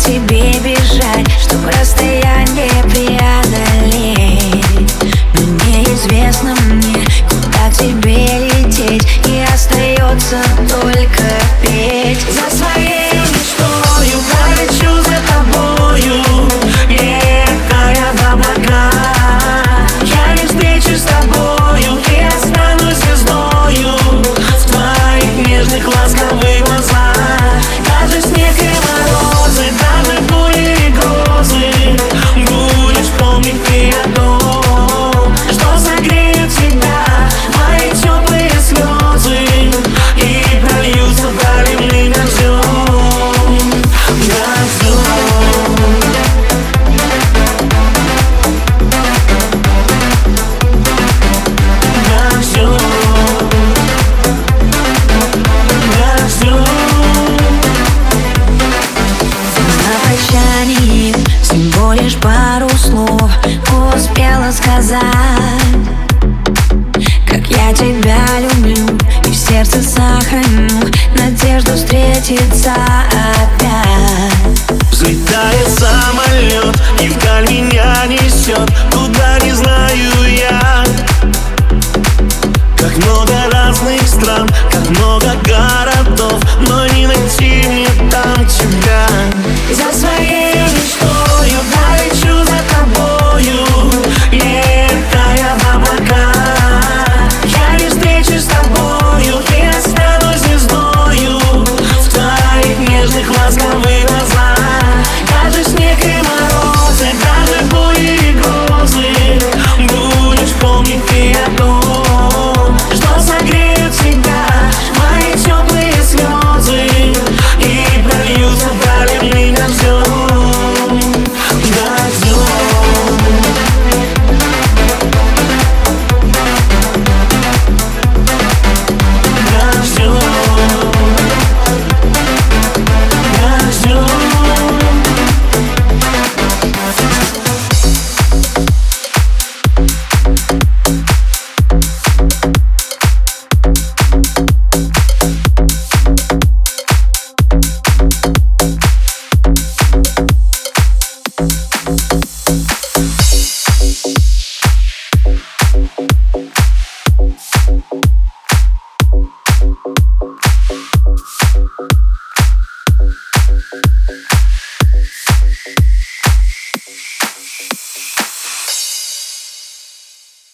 сказать люблю И в сердце сохраню. Надежду встретиться опять. Взлетает самолет И вдаль меня несет. Куда не знаю я. Как много разных стран Как много городов Но не найти мне там тебя